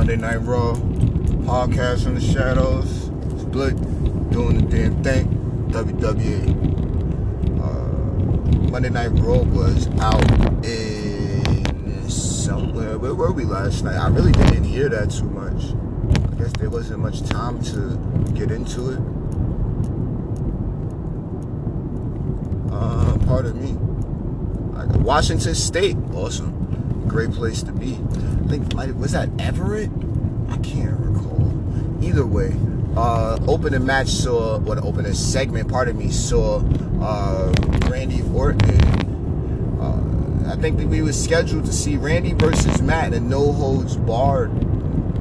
Monday Night Raw, podcast from the shadows, split, doing the damn thing, WWE. Uh, Monday Night Raw was out in somewhere. Where were we last night? I really didn't hear that too much. I guess there wasn't much time to get into it. Uh, pardon me. Like Washington State, awesome great place to be. I think was that Everett? I can't recall. Either way, uh, opening match saw what well, opening segment. Part of me saw uh, Randy Orton. Uh, I think that we were scheduled to see Randy versus Matt in a no holds barred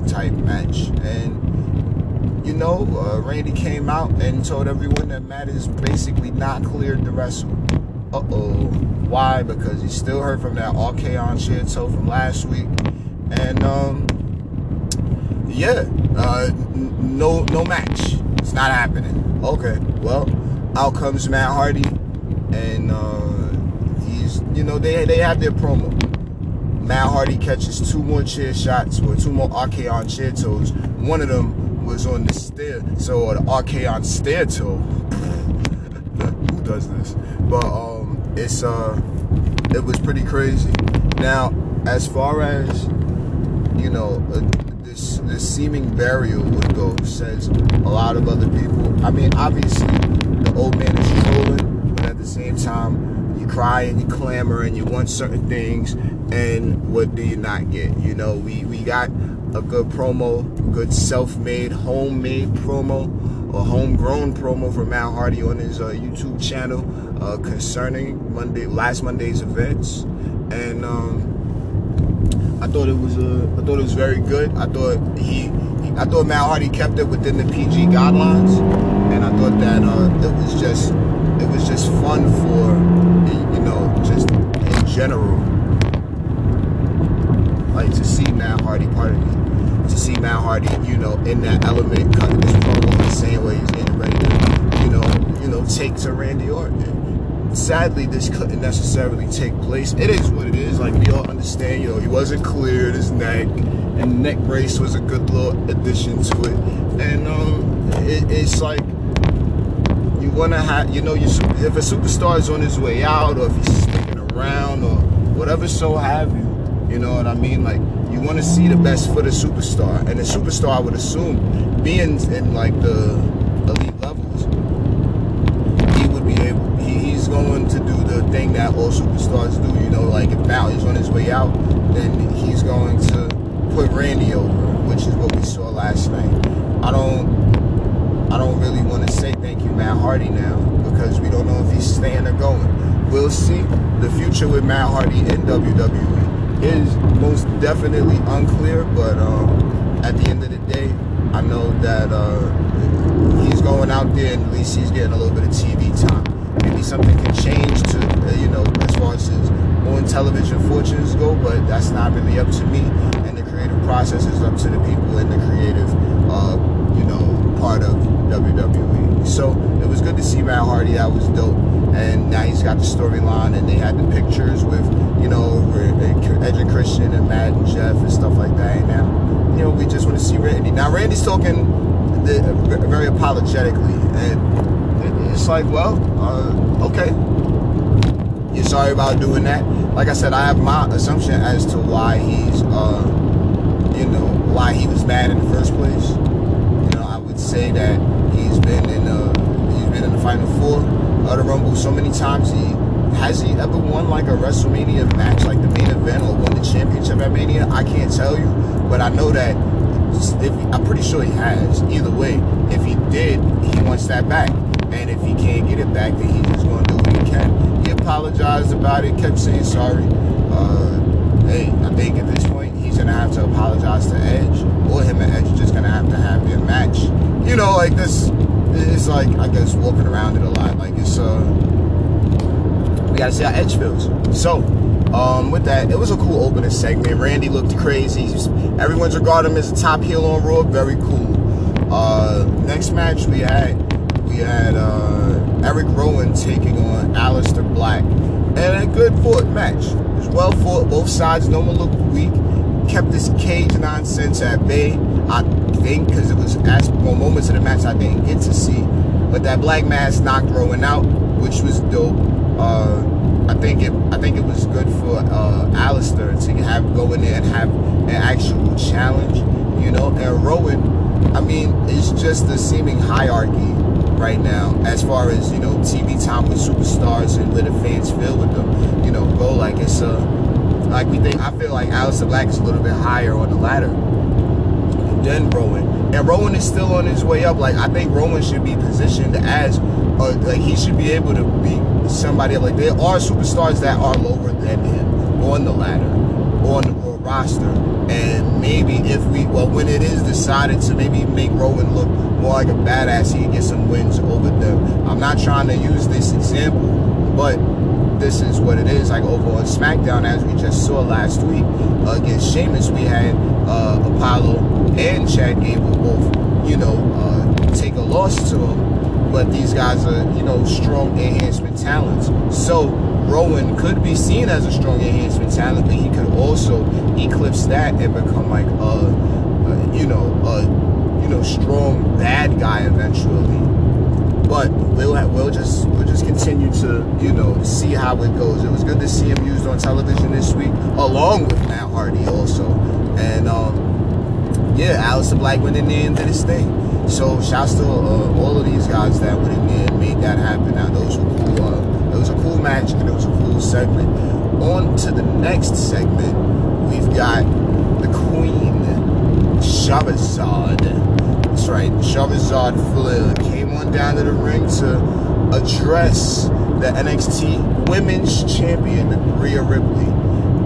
type match, and you know, uh, Randy came out and told everyone that Matt is basically not cleared to wrestle. Uh oh. Why? Because he's still hurt from that RKO shit so from last week. And um yeah, uh no no match. It's not happening. Okay. Well, out comes Matt Hardy and uh he's you know they they have their promo. Matt Hardy catches two more chair shots or two more RKO chair toes. One of them was on the stair, so the RKO stair toe. Who does this? But um it's uh it was pretty crazy. Now, as far as you know, uh, this this seeming burial would go, says a lot of other people. I mean, obviously, the old man is trolling, but at the same time, you cry and you clamor and you want certain things, and what do you not get? You know, we we got a good promo, good self-made, homemade promo a homegrown promo for Matt Hardy on his uh, YouTube channel uh, concerning Monday last Monday's events, and um, I thought it was uh, I thought it was very good. I thought he, he, I thought Matt Hardy kept it within the PG guidelines, and I thought that uh, it was just it was just fun for you know just in general, like to see Matt Hardy part of me to see Matt Hardy, you know, in that element, cutting this promo the same way he's getting ready to, you know, you know, take to Randy Orton. Sadly, this couldn't necessarily take place. It is what it is. Like we all understand, you know, he wasn't cleared his neck, and neck brace was a good little addition to it. And um, it, it's like you want to have, you know, you if a superstar is on his way out, or if he's sticking around, or whatever so have you, you know what I mean? Like you want to see the best for the superstar, and the superstar, I would assume, being in like the elite levels, he would be able. He, he's going to do the thing that all superstars do. You know, like if Mal is on his way out, then he's going to put Randy over, which is what we saw last night. I don't. I don't really want to say thank you, Matt Hardy, now because we don't know if he's staying or going. We'll see the future with Matt Hardy in WWE is most definitely unclear, but um, at the end of the day, I know that uh, he's going out there and at least he's getting a little bit of TV time. Maybe something can change to, uh, you know, as far as his own television fortunes go, but that's not really up to me. And the creative process is up to the people in the creative, uh, you know, part of WWE. So was good to see Matt Hardy. That was dope and now he's got the storyline, and they had the pictures with you know Edge and Christian and Matt and Jeff and stuff like that. And now, you know, we just want to see Randy. Now Randy's talking very apologetically, and it's like, well, uh, okay, you're sorry about doing that. Like I said, I have my assumption as to why he's, uh, you know, why he was mad in the first place. You know, I would say that he's been in, uh, been in the final four of the Rumble so many times. He has he ever won like a WrestleMania match, like the main event, or won the championship at Mania? I can't tell you, but I know that. If, I'm pretty sure he has. Either way, if he did, he wants that back. And if he can't get it back, then he's just going to do what he can. He apologized about it, kept saying sorry. Uh, hey, I think at this point he's gonna have to apologize to Edge, or him and Edge are just gonna have to have their match. You know, like this it's like I guess walking around it a lot. Like it's uh, we gotta see how Edge feels. So, um, with that, it was a cool opening segment. Randy looked crazy. Everyone's regarding him as a top heel on Raw. Very cool. Uh, next match we had we had uh, Eric Rowan taking on Aleister Black, and a good fought match. It was well fought. Both sides no one looked weak. kept this cage nonsense at bay. I think because it was as well, moments of the match I didn't get to see, but that black mass knocked Rowan out, which was dope. Uh, I think it I think it was good for uh, Aleister to have go in there and have an actual challenge, you know. And Rowan, I mean, it's just the seeming hierarchy right now as far as you know TV time with superstars and where the fans feel with them, you know, go like it's a uh, like we think I feel like Aleister Black is a little bit higher on the ladder than Rowan. And Rowan is still on his way up. Like I think Rowan should be positioned as uh, like he should be able to be somebody like there are superstars that are lower than him on the ladder, on the roster. And maybe if we well when it is decided to maybe make Rowan look more like a badass, he can get some wins over them. I'm not trying to use this example, but this is what it is. Like over on SmackDown, as we just saw last week uh, against Sheamus, we had uh, Apollo and Chad Gable both, you know, uh, take a loss to him. But these guys are, you know, strong enhancement talents. So Rowan could be seen as a strong enhancement talent, but he could also eclipse that and become like a, a you know, a you know, strong bad guy eventually but we'll we'll just we'll just continue to you know see how it goes. It was good to see him used on television this week, along with Matt Hardy also, and um, yeah, Aleister Black went in there and did his thing. So shouts to uh, all of these guys that went in there and made that happen. Now those were cool. Uh, it was a cool match and it was a cool segment. On to the next segment, we've got the Queen Shahrazad that's right. Shahrazad Flair came on down to the ring to address the NXT Women's Champion Rhea Ripley,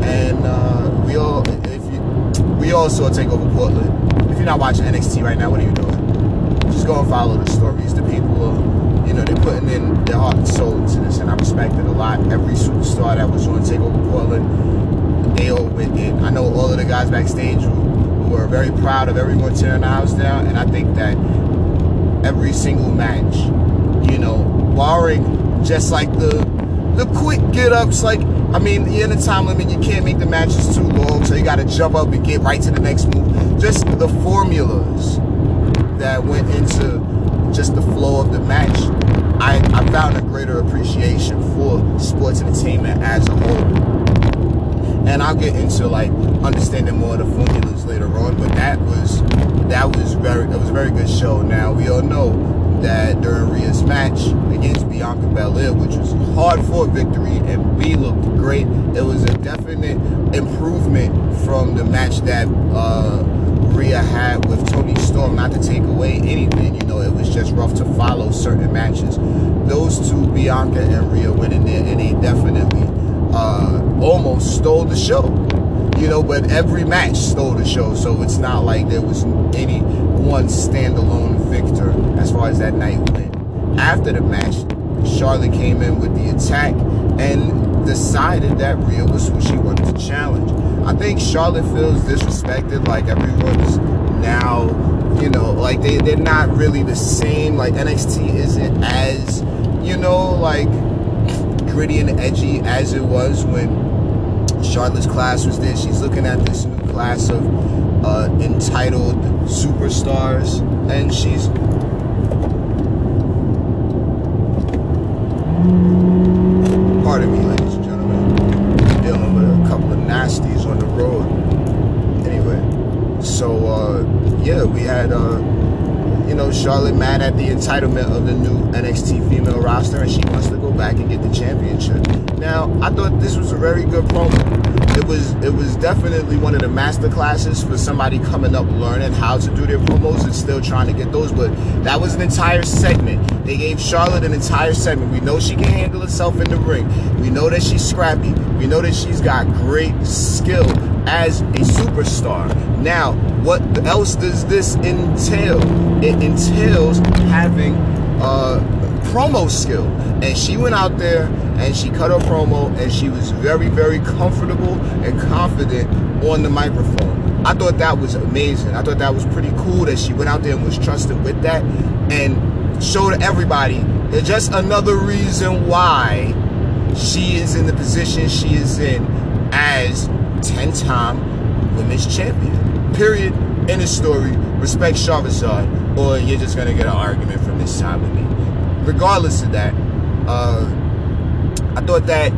and uh, we all, if you, we all saw Takeover Portland. If you're not watching NXT right now, what are you doing? Just go and follow the stories. The people are, you know, they're putting in their heart and soul into this, and I respect it a lot. Every superstar that was on Takeover Portland, they all went in. I know all of the guys backstage were very proud of everyone tearing house down, and I think that every single match, you know, barring just like the the quick get ups, like I mean, in the time limit, you can't make the matches too long, so you got to jump up and get right to the next move. Just the formulas that went into just the flow of the match, I, I found a greater appreciation for sports entertainment as a whole and I'll get into like understanding more of the formulas later on. But that was that was very it was a very good show. Now we all know that during Rhea's match against Bianca Belair, which was hard fought victory, and B looked great. It was a definite improvement from the match that uh, Rhea had with Toni Storm. Not to take away anything, you know, it was just rough to follow certain matches. Those two, Bianca and Rhea, went in there, and they definitely uh, almost stole the show. You know, but every match stole the show, so it's not like there was any one standalone victor as far as that night went. After the match, Charlotte came in with the attack and decided that Rhea was who she wanted to challenge. I think Charlotte feels disrespected, like everyone's now, you know, like they, they're not really the same. Like NXT isn't as, you know, like gritty and edgy as it was when Charlotte's class was there. She's looking at this new class of uh, entitled superstars, and she's pardon me, ladies and gentlemen, dealing with a couple of nasties on the road. Anyway, so uh, yeah, we had. Uh, you know, Charlotte mad at the entitlement of the new NXT female roster, and she wants to go back and get the championship. Now, I thought this was a very good promo. It was it was definitely one of the master classes for somebody coming up learning how to do their promos and still trying to get those. But that was an entire segment. They gave Charlotte an entire segment. We know she can handle herself in the ring. We know that she's scrappy. We know that she's got great skill as a superstar. Now, what else does this entail? It entails having uh, promo skill. And she went out there and she cut her promo and she was very, very comfortable and confident on the microphone. I thought that was amazing. I thought that was pretty cool that she went out there and was trusted with that and showed everybody just another reason why she is in the position she is in as 10 time women's champion. Period. In the story. Respect Charizard, or you're just gonna get an argument from this side with me. Regardless of that, uh, I thought that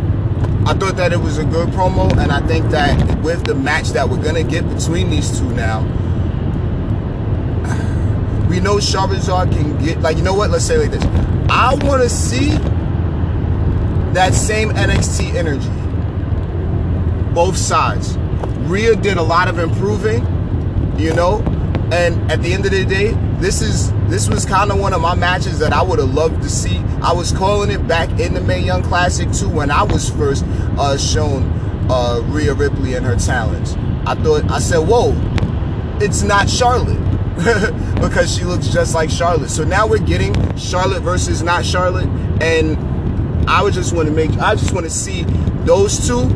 I thought that it was a good promo, and I think that with the match that we're gonna get between these two now, we know Charizard can get like you know what? Let's say like this. I want to see that same NXT energy, both sides. Rhea did a lot of improving, you know, and at the end of the day, this is this was kind of one of my matches that I would have loved to see. I was calling it back in the Mae Young Classic too when I was first uh, shown uh, Rhea Ripley and her talents. I thought I said, "Whoa, it's not Charlotte." because she looks just like Charlotte. So now we're getting Charlotte versus not Charlotte, and I would just want to make I just want to see those two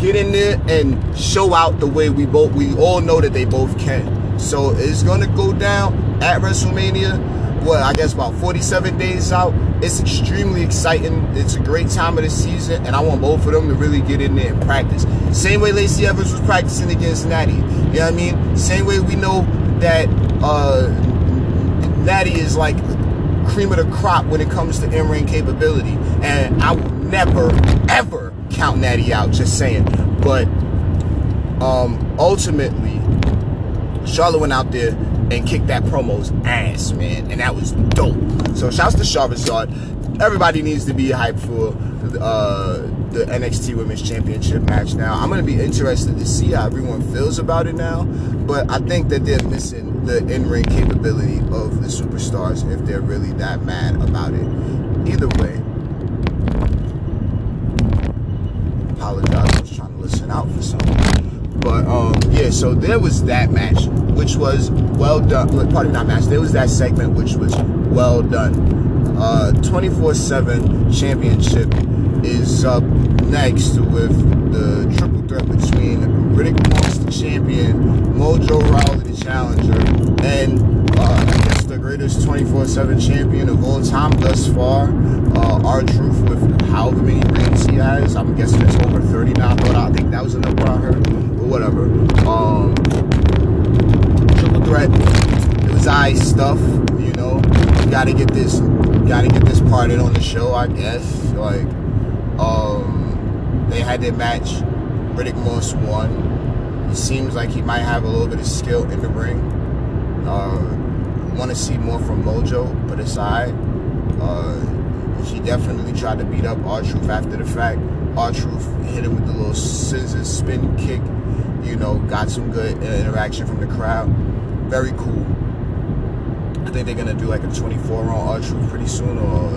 get in there and show out the way we both we all know that they both can. So it's gonna go down at WrestleMania. What I guess about 47 days out. It's extremely exciting. It's a great time of the season, and I want both of them to really get in there and practice. Same way Lacey Evans was practicing against Natty. You know what I mean? Same way we know that uh, Natty is like cream of the crop when it comes to in-ring capability. And I will never, ever count Natty out, just saying. But um, ultimately, Charlotte went out there and kicked that promo's ass, man. And that was dope. So shouts to Charizard. Everybody needs to be hyped for uh, the NXT Women's Championship match now. I'm going to be interested to see how everyone feels about it now. But I think that they're missing the in-ring capability of the superstars if they're really that mad about it. Either way, out for some. But um, yeah, so there was that match, which was well done. Well, pardon, not match. There was that segment, which was well done. Uh, 24/7 championship is up next with the triple threat between Riddick Moss, the champion, Mojo Rawley, the challenger, and uh, Greatest 24/7 champion of all time thus far, uh, R-Truth with however many rings he has. I'm guessing it's over 30 now. but I think that was the number I heard, but whatever. Um, triple threat. It was I stuff, you know. You gotta get this, gotta get this part in on the show, I guess. Like, um, they had their match. Riddick Moss won. It seems like he might have a little bit of skill in the ring. Uh, Want to see more from Mojo, but aside, uh, he definitely tried to beat up R-Truth after the fact. R-Truth hit him with the little scissors spin kick. You know, got some good interaction from the crowd. Very cool. I think they're gonna do like a 24 round R-Truth pretty soon, or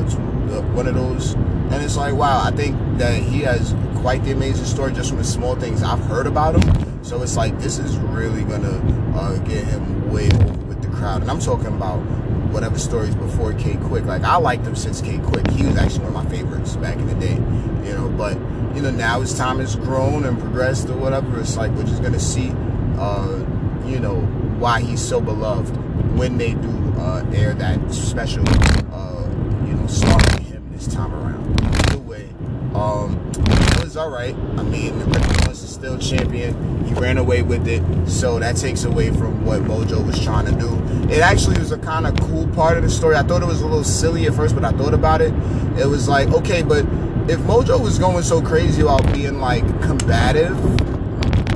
one of those. And it's like, wow, I think that he has quite the amazing story just from the small things I've heard about him. So it's like this is really gonna uh, get him way over crowd. And I'm talking about whatever stories before K-Kwik. Like I liked him since K-Kwik. He was actually one of my favorites back in the day. You know, but you know now his time has grown and progressed or whatever. It's like we're just gonna see, uh, you know, why he's so beloved when they do uh, air that special, uh, you know, starring him this time around. Either way, um, it was all right. I mean, Is still champion. He ran away with it, so that takes away from what Mojo was trying to do. It actually was a kind of cool part of the story. I thought it was a little silly at first, but I thought about it. It was like, okay, but if Mojo was going so crazy about being like combative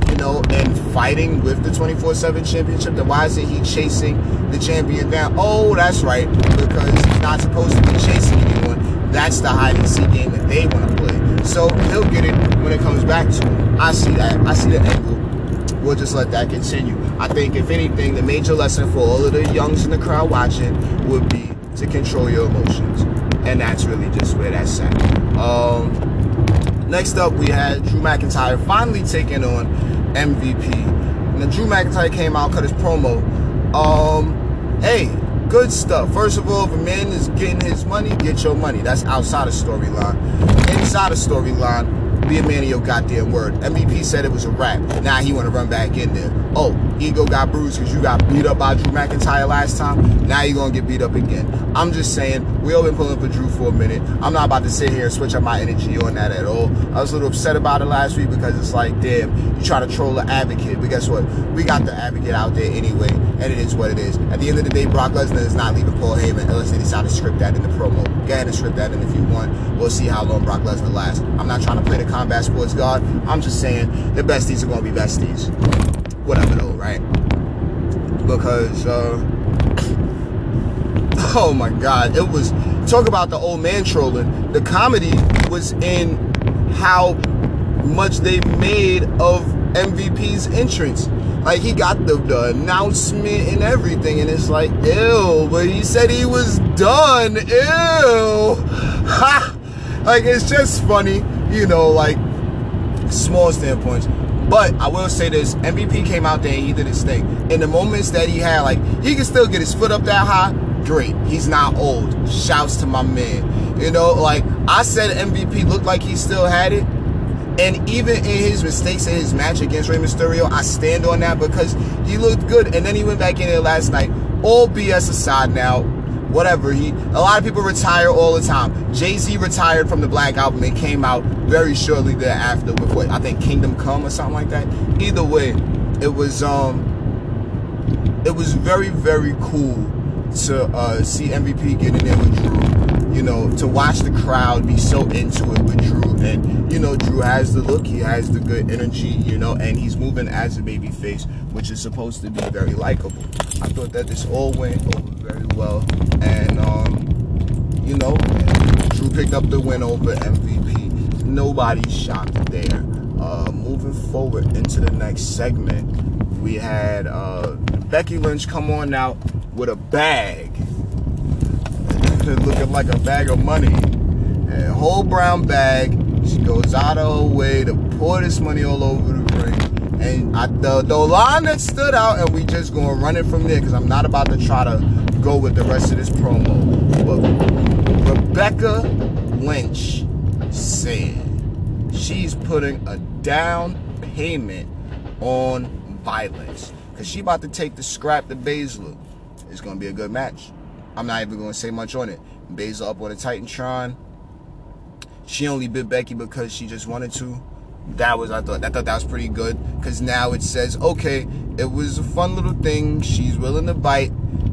you know, and fighting with the 24-7 championship, then why isn't he chasing the champion down? Oh, that's right, because he's not supposed to be chasing anyone. That's the hide and seek game that they want to. So he'll get it when it comes back to him. I see that. I see the angle. We'll just let that continue. I think, if anything, the major lesson for all of the youngs in the crowd watching would be to control your emotions. And that's really just where that's at. Um, next up, we had Drew McIntyre finally taking on MVP. Then Drew McIntyre came out, cut his promo. Um, hey, good stuff. First of all, if a man is getting his money, get your money. That's outside of storyline. Inside of storyline, be a man of your goddamn word. MVP said it was a wrap. Now he want to run back in there. Oh, ego got bruised because you got beat up by Drew McIntyre last time. Now you're going to get beat up again. I'm just saying, we all been pulling for Drew for a minute. I'm not about to sit here and switch up my energy on that at all. I was a little upset about it last week because it's like, damn, you try to troll the advocate. But guess what? We got the advocate out there anyway, and it is what it is. At the end of the day, Brock Lesnar is not leaving Paul Heyman unless they decide to script that in the promo. Go ahead and script that in if you want. We'll see how long Brock Lesnar lasts. I'm not trying to play the combat sports god. I'm just saying the besties are going to be besties. Whatever though, right? Because, uh, oh my God, it was, talk about the old man trolling. The comedy was in how much they made of MVP's entrance. Like he got the, the announcement and everything, and it's like, ew, but he said he was done. Ew. Ha! Like it's just funny, you know, like small standpoints. But I will say this: MVP came out there and he did his thing. In the moments that he had, like he can still get his foot up that high. Great, he's not old. Shouts to my man. You know, like I said, MVP looked like he still had it. And even in his mistakes in his match against Rey Mysterio, I stand on that because he looked good. And then he went back in there last night. All BS aside now, whatever. He a lot of people retire all the time. Jay Z retired from the Black Album It came out very shortly thereafter what I think Kingdom Come or something like that. Either way, it was um it was very very cool to uh, see MVP get in with Drew. You know, to watch the crowd be so into it with Drew, and you know, Drew has the look, he has the good energy, you know, and he's moving as a baby face, which is supposed to be very likable. I thought that this all went over very well, and um, you know, Drew picked up the win over MVP. Nobody's shocked there. Uh, moving forward into the next segment, we had uh, Becky Lynch come on out with a bag, looking like a bag of money, a whole brown bag. She goes out of her way to pour this money all over the ring. And I, the, the line that stood out, and we just gonna run it from there because I'm not about to try to go with the rest of this promo. But Rebecca Lynch said she's putting a down payment on violence because she about to take the scrap to Baszler. It's gonna be a good match. I'm not even gonna say much on it. Baszler up on the Titantron. She only bit Becky because she just wanted to. That was I thought I thought that was pretty good because now it says okay, it was a fun little thing. She's willing to bite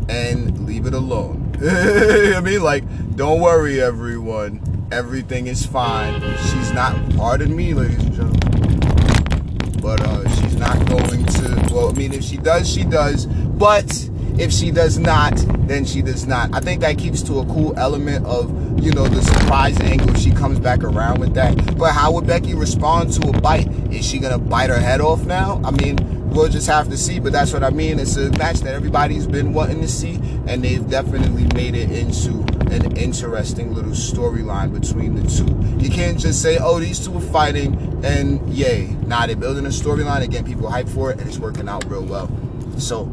and leave it alone. I mean, like, don't worry, everyone. Everything is fine. She's not. Pardon me, ladies and gentlemen. But uh, she's not going to. Well, I mean, if she does, she does. But if she does not, then she does not. I think that keeps to a cool element of, you know, the surprise angle she comes back around with that. But how would Becky respond to a bite? Is she gonna bite her head off now? I mean, we'll just have to see. But that's what I mean. It's a match that everybody's been wanting to see, and they've definitely made it into an interesting little storyline between the two. You can't just say, "Oh, these two are fighting," and yay. Nah, they're building a storyline again. People hype for it, and it's working out real well. So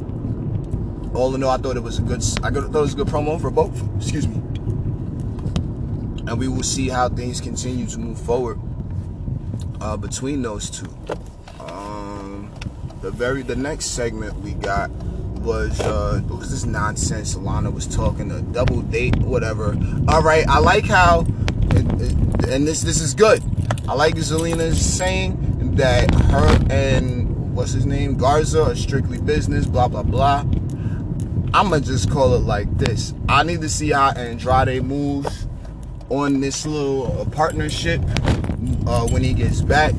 all in all, I thought it was a good. I thought it was a good promo for both. Excuse me. And we will see how things continue to move forward uh, between those two. Um, the very the next segment we got was uh, was this nonsense? Lana was talking a double date, whatever. All right, I like how, it, it, and this this is good. I like Zelina saying that her and what's his name Garza are strictly business. Blah blah blah. I'm gonna just call it like this. I need to see how Andrade moves on this little uh, partnership uh, when he gets back.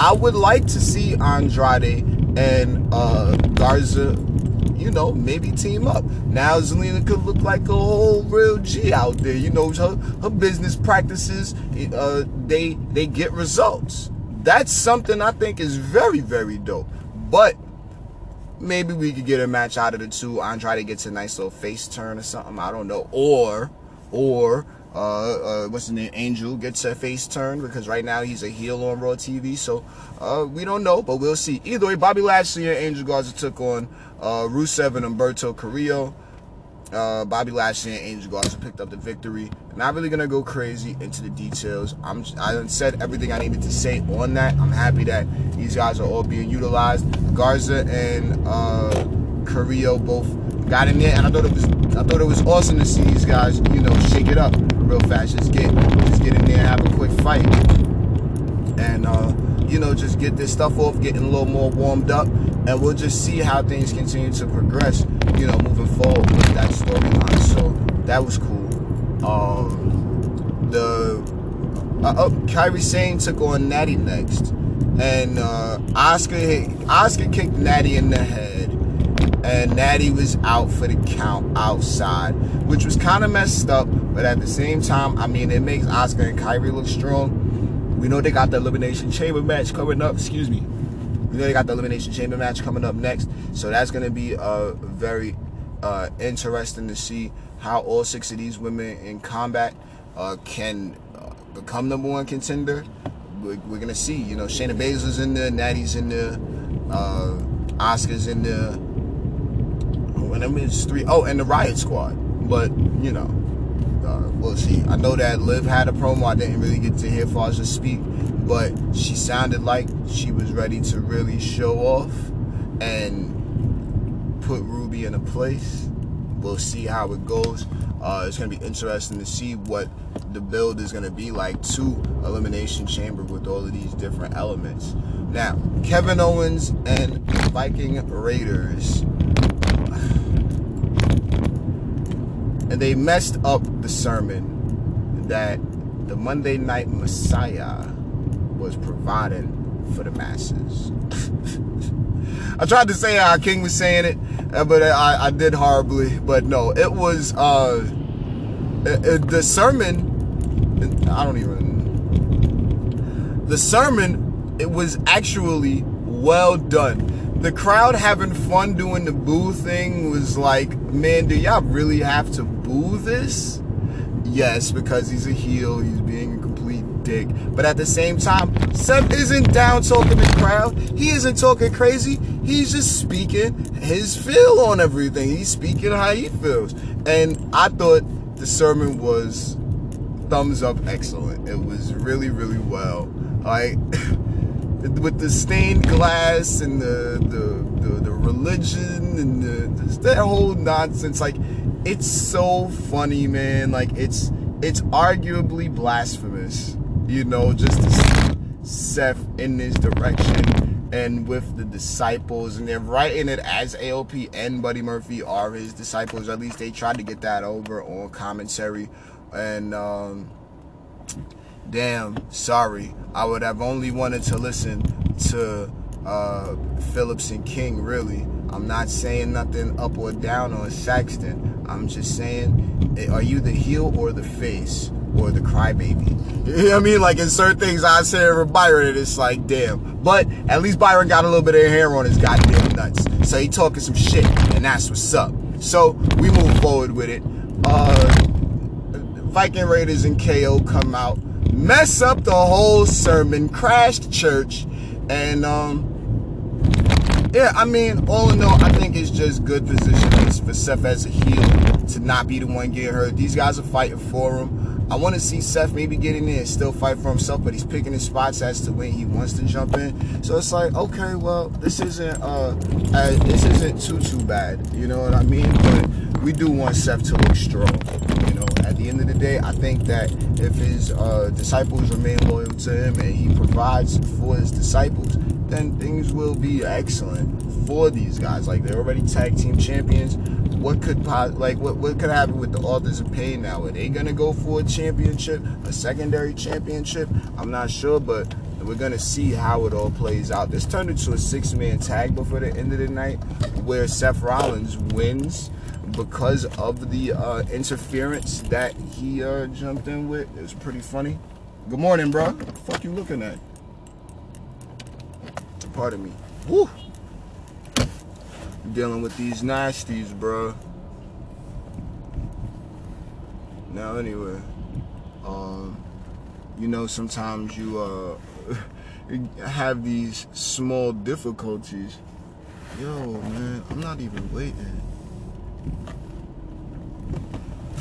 I would like to see Andrade and uh, Garza, you know, maybe team up. Now Zelina could look like a whole real G out there. You know, her, her business practices, uh, they they get results. That's something I think is very very dope. But maybe we could get a match out of the two. Andrade gets a nice little face turn or something. I don't know. Or, or, uh, uh, what's his name? Angel gets a face turn because right now he's a heel on Raw TV. So, uh, we don't know, but we'll see. Either way, Bobby Lashley and Angel Garza took on, uh, Rusev and Humberto Carrillo. Uh, Bobby Lashley and Angel Garza picked up the victory. Not really gonna go crazy into the details. I'm I said everything I needed to say on that. I'm happy that these guys are all being utilized. Garza and uh, Carrillo both got in there, and I thought it was I thought it was awesome to see these guys, you know, shake it up real fast. Just get just get in there, have a quick fight, and uh, you know, just get this stuff off, getting a little more warmed up, and we'll just see how things continue to progress, you know, moving forward with that storyline. So that was cool. Um, the uh, oh, Kairi Sane took on Natty next, and uh, Asuka hit, Asuka kicked Natty in the head, and Natty was out for the count outside, which was kind of messed up. But at the same time, I mean, it makes Asuka and Kairi look strong. We know they got the Elimination Chamber match coming up. Excuse me. We know they got the Elimination Chamber match coming up next. So that's going to be uh, very uh, interesting to see how all six of these women in combat uh, can uh, become number one contender. We're, we're, going to see. You know, Shayna Baszler's in there, Natty's in there, uh, Asuka's in there. And them is three. Oh, and the Riot Squad. But, you know, uh, we'll see. I know that Liv had a promo. I didn't really get to hear Fasha speak, but she sounded like she was ready to really show off and put Ruby in a place. We'll see how it goes. Uh, it's going to be interesting to see what the build is going to be like to Elimination Chamber with all of these different elements. Now, Kevin Owens and Viking Raiders and they messed up the sermon that the Monday Night Messiah was providing for the masses. I tried to say how King was saying it, uh, but I, I did horribly. But no, it was uh, the sermon. I don't even. The sermon, it was actually well done the crowd having fun doing the boo thing was like, man, do y'all really have to boo this? Yes, because he's a heel, he's being dick. But at the same time, Seth isn't down talking the crowd. He isn't talking crazy. He's just speaking his feel on everything. He's speaking how he feels. And I thought the sermon was thumbs up excellent. It was really, really well. Like with the stained glass and the the, the, the religion and the, that whole nonsense. Like it's so funny, man. Like it's it's arguably blasphemous, you know, just to see Seth in this direction and with the disciples, and they're writing it as AOP and Buddy Murphy are his disciples. At least they tried to get that over on commentary, and um, damn, sorry. I would have only wanted to listen to uh, Phillips and King, really. I'm not saying nothing up or down on Saxton. I'm just saying, eh, are you the heel or the face or the crybaby? You know what I mean? Like in certain things I say over Byron, it's like, damn. But at least Byron got a little bit of hair on his goddamn nuts. So he talking some shit, and that's what's up. So we move forward with it. Uh, Viking Raiders and KO come out mess up the whole sermon, crash the church, and um, yeah, I mean, all in all, I think it's just good positioning for Seth as a heel to not be the one getting hurt. These guys are fighting for him. I want to see Seth maybe get in there and still fight for himself, but he's picking his spots as to when he wants to jump in. So it's like, okay, well, this isn't uh, uh this isn't too too bad. You know what I mean? But we do want Seth to look strong. You know, at the end of the day, I think that if his uh, disciples remain loyal to him and he provides for his disciples, then things will be excellent for these guys. Like they're already tag team champions. What could like what what could happen with the Authors of Pain now? Are they gonna go for a championship, a secondary championship? I'm not sure, but we're gonna see how it all plays out. This turned into a six-man tag before the end of the night, where Seth Rollins wins because of the uh, interference that he uh, jumped in with. It was pretty funny. Good morning, bro. What the fuck you looking at? Pardon me. Woo! Dealing with these nasties, bro. Now, anyway, um, you know, sometimes you uh, have these small difficulties. Yo, man, I'm not even waiting.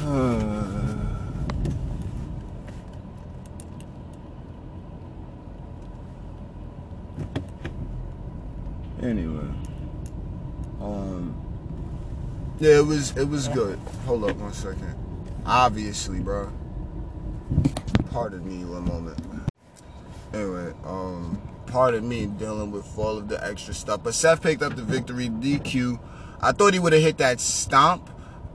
anyway, yeah, it was it was good. Hold up one second. Obviously, bro. Pardon me one moment. Anyway, um, pardon me dealing with all of the extra stuff. But Seth picked up the victory DQ. I thought he would have hit that stomp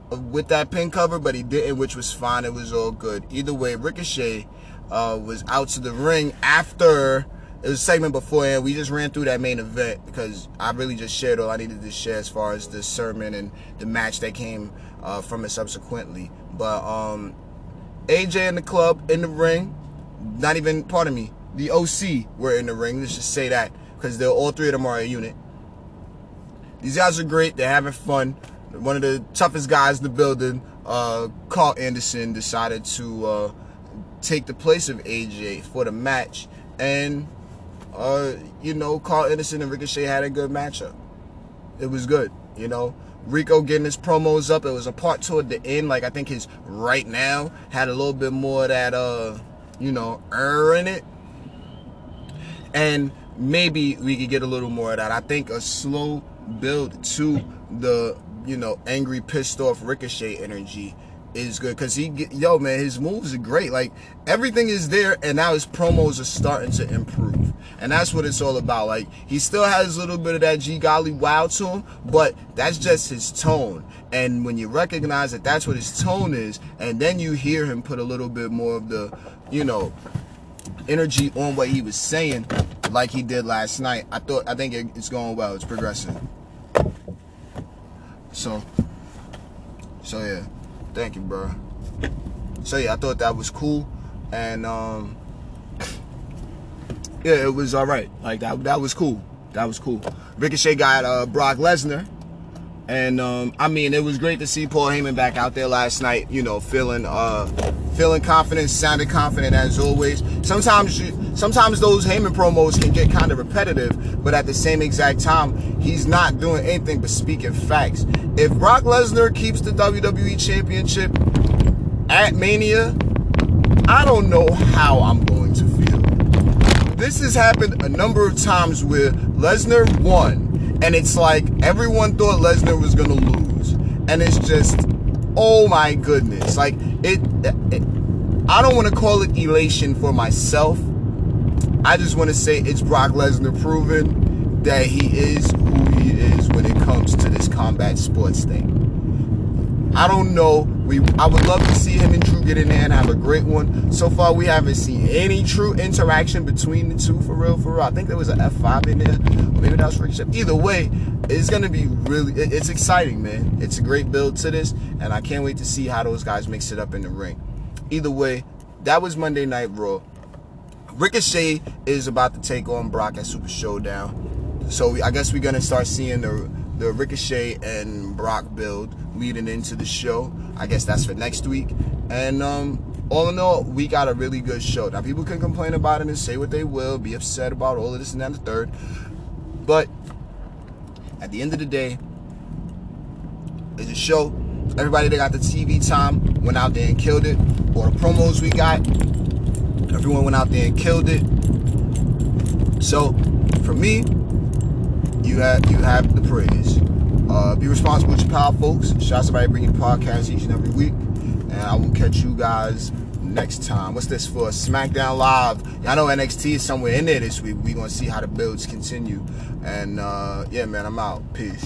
with that pin cover, but he didn't, which was fine. It was all good. Either way, Ricochet uh, was out to the ring after it was a segment beforehand. We just ran through that main event because I really just shared all I needed to share as far as the sermon and the match that came uh, from it subsequently. But um, AJ in the club in the ring, not even pardon me, the OC were in the ring. Let's just say that because they're all three of them are a unit. These guys are great. They're having fun. One of the toughest guys in the building, uh, Karl Anderson, decided to uh, take the place of AJ for the match, and uh, you know, Karl Anderson and Ricochet had a good matchup. It was good, you know. Rico getting his promos up. It was a part toward the end. Like I think his right now had a little bit more of that uh, you know, er in it. And maybe we could get a little more of that. I think a slow build to the, you know, angry, pissed off Ricochet energy is good because he yo man his moves are great like everything is there and now his promos are starting to improve and that's what it's all about. Like he still has a little bit of that g golly wow to him but that's just his tone. And when you recognize that that's what his tone is and then you hear him put a little bit more of the you know energy on what he was saying like he did last night i thought i think it's going well. It's progressing. So so yeah. Thank you, bro. So yeah, I thought that was cool, and um, yeah, it was all right. Like that, that was cool. That was cool. Ricochet got uh, Brock Lesnar, and um, I mean, it was great to see Paul Heyman back out there last night. You know, feeling uh, feeling confident, sounded confident as always. Sometimes, you, sometimes those Heyman promos can get kind of repetitive, but at the same exact time, he's not doing anything but speaking facts. If Brock Lesnar keeps the WWE Championship at Mania, I don't know how I'm going. This has happened a number of times where Lesnar won, and it's like everyone thought Lesnar was to lose, and it's just oh my goodness. Like it, it i don't want to call it elation for myself. I just want to say it's brock lesnar proven that he is who he is when it comes to this combat sports thing I don't know. We I would love to see him and Drew get in there and have a great one. So far, we haven't seen any true interaction between the two for real. For real, I think there was an F5 in there. Maybe that was Ricochet. Either way, it's gonna be really. It's exciting, man. It's a great build to this, and I can't wait to see how those guys mix it up in the ring. Either way, that was Monday Night Raw. Ricochet is about to take on Brock at Super Showdown. So I guess we're gonna start seeing the the Ricochet and Brock build leading into the show. I guess that's for next week. And um, all in all, we got a really good show. Now, people can complain about it and say what they will, be upset about all of this and that and the third. But at the end of the day, it's a show. Everybody that got the TV time went out there and killed it. Or the promos we got, everyone went out there and killed it. So, for me, you have you have the praise. Uh, be responsible with your power, folks. Shout out somebody bringing podcasts each and every week. And I will catch you guys next time. What's this for? SmackDown Live. Y'all know NXT is somewhere in there this week. We're going to see how the builds continue. And uh, yeah, man, I'm out. Peace.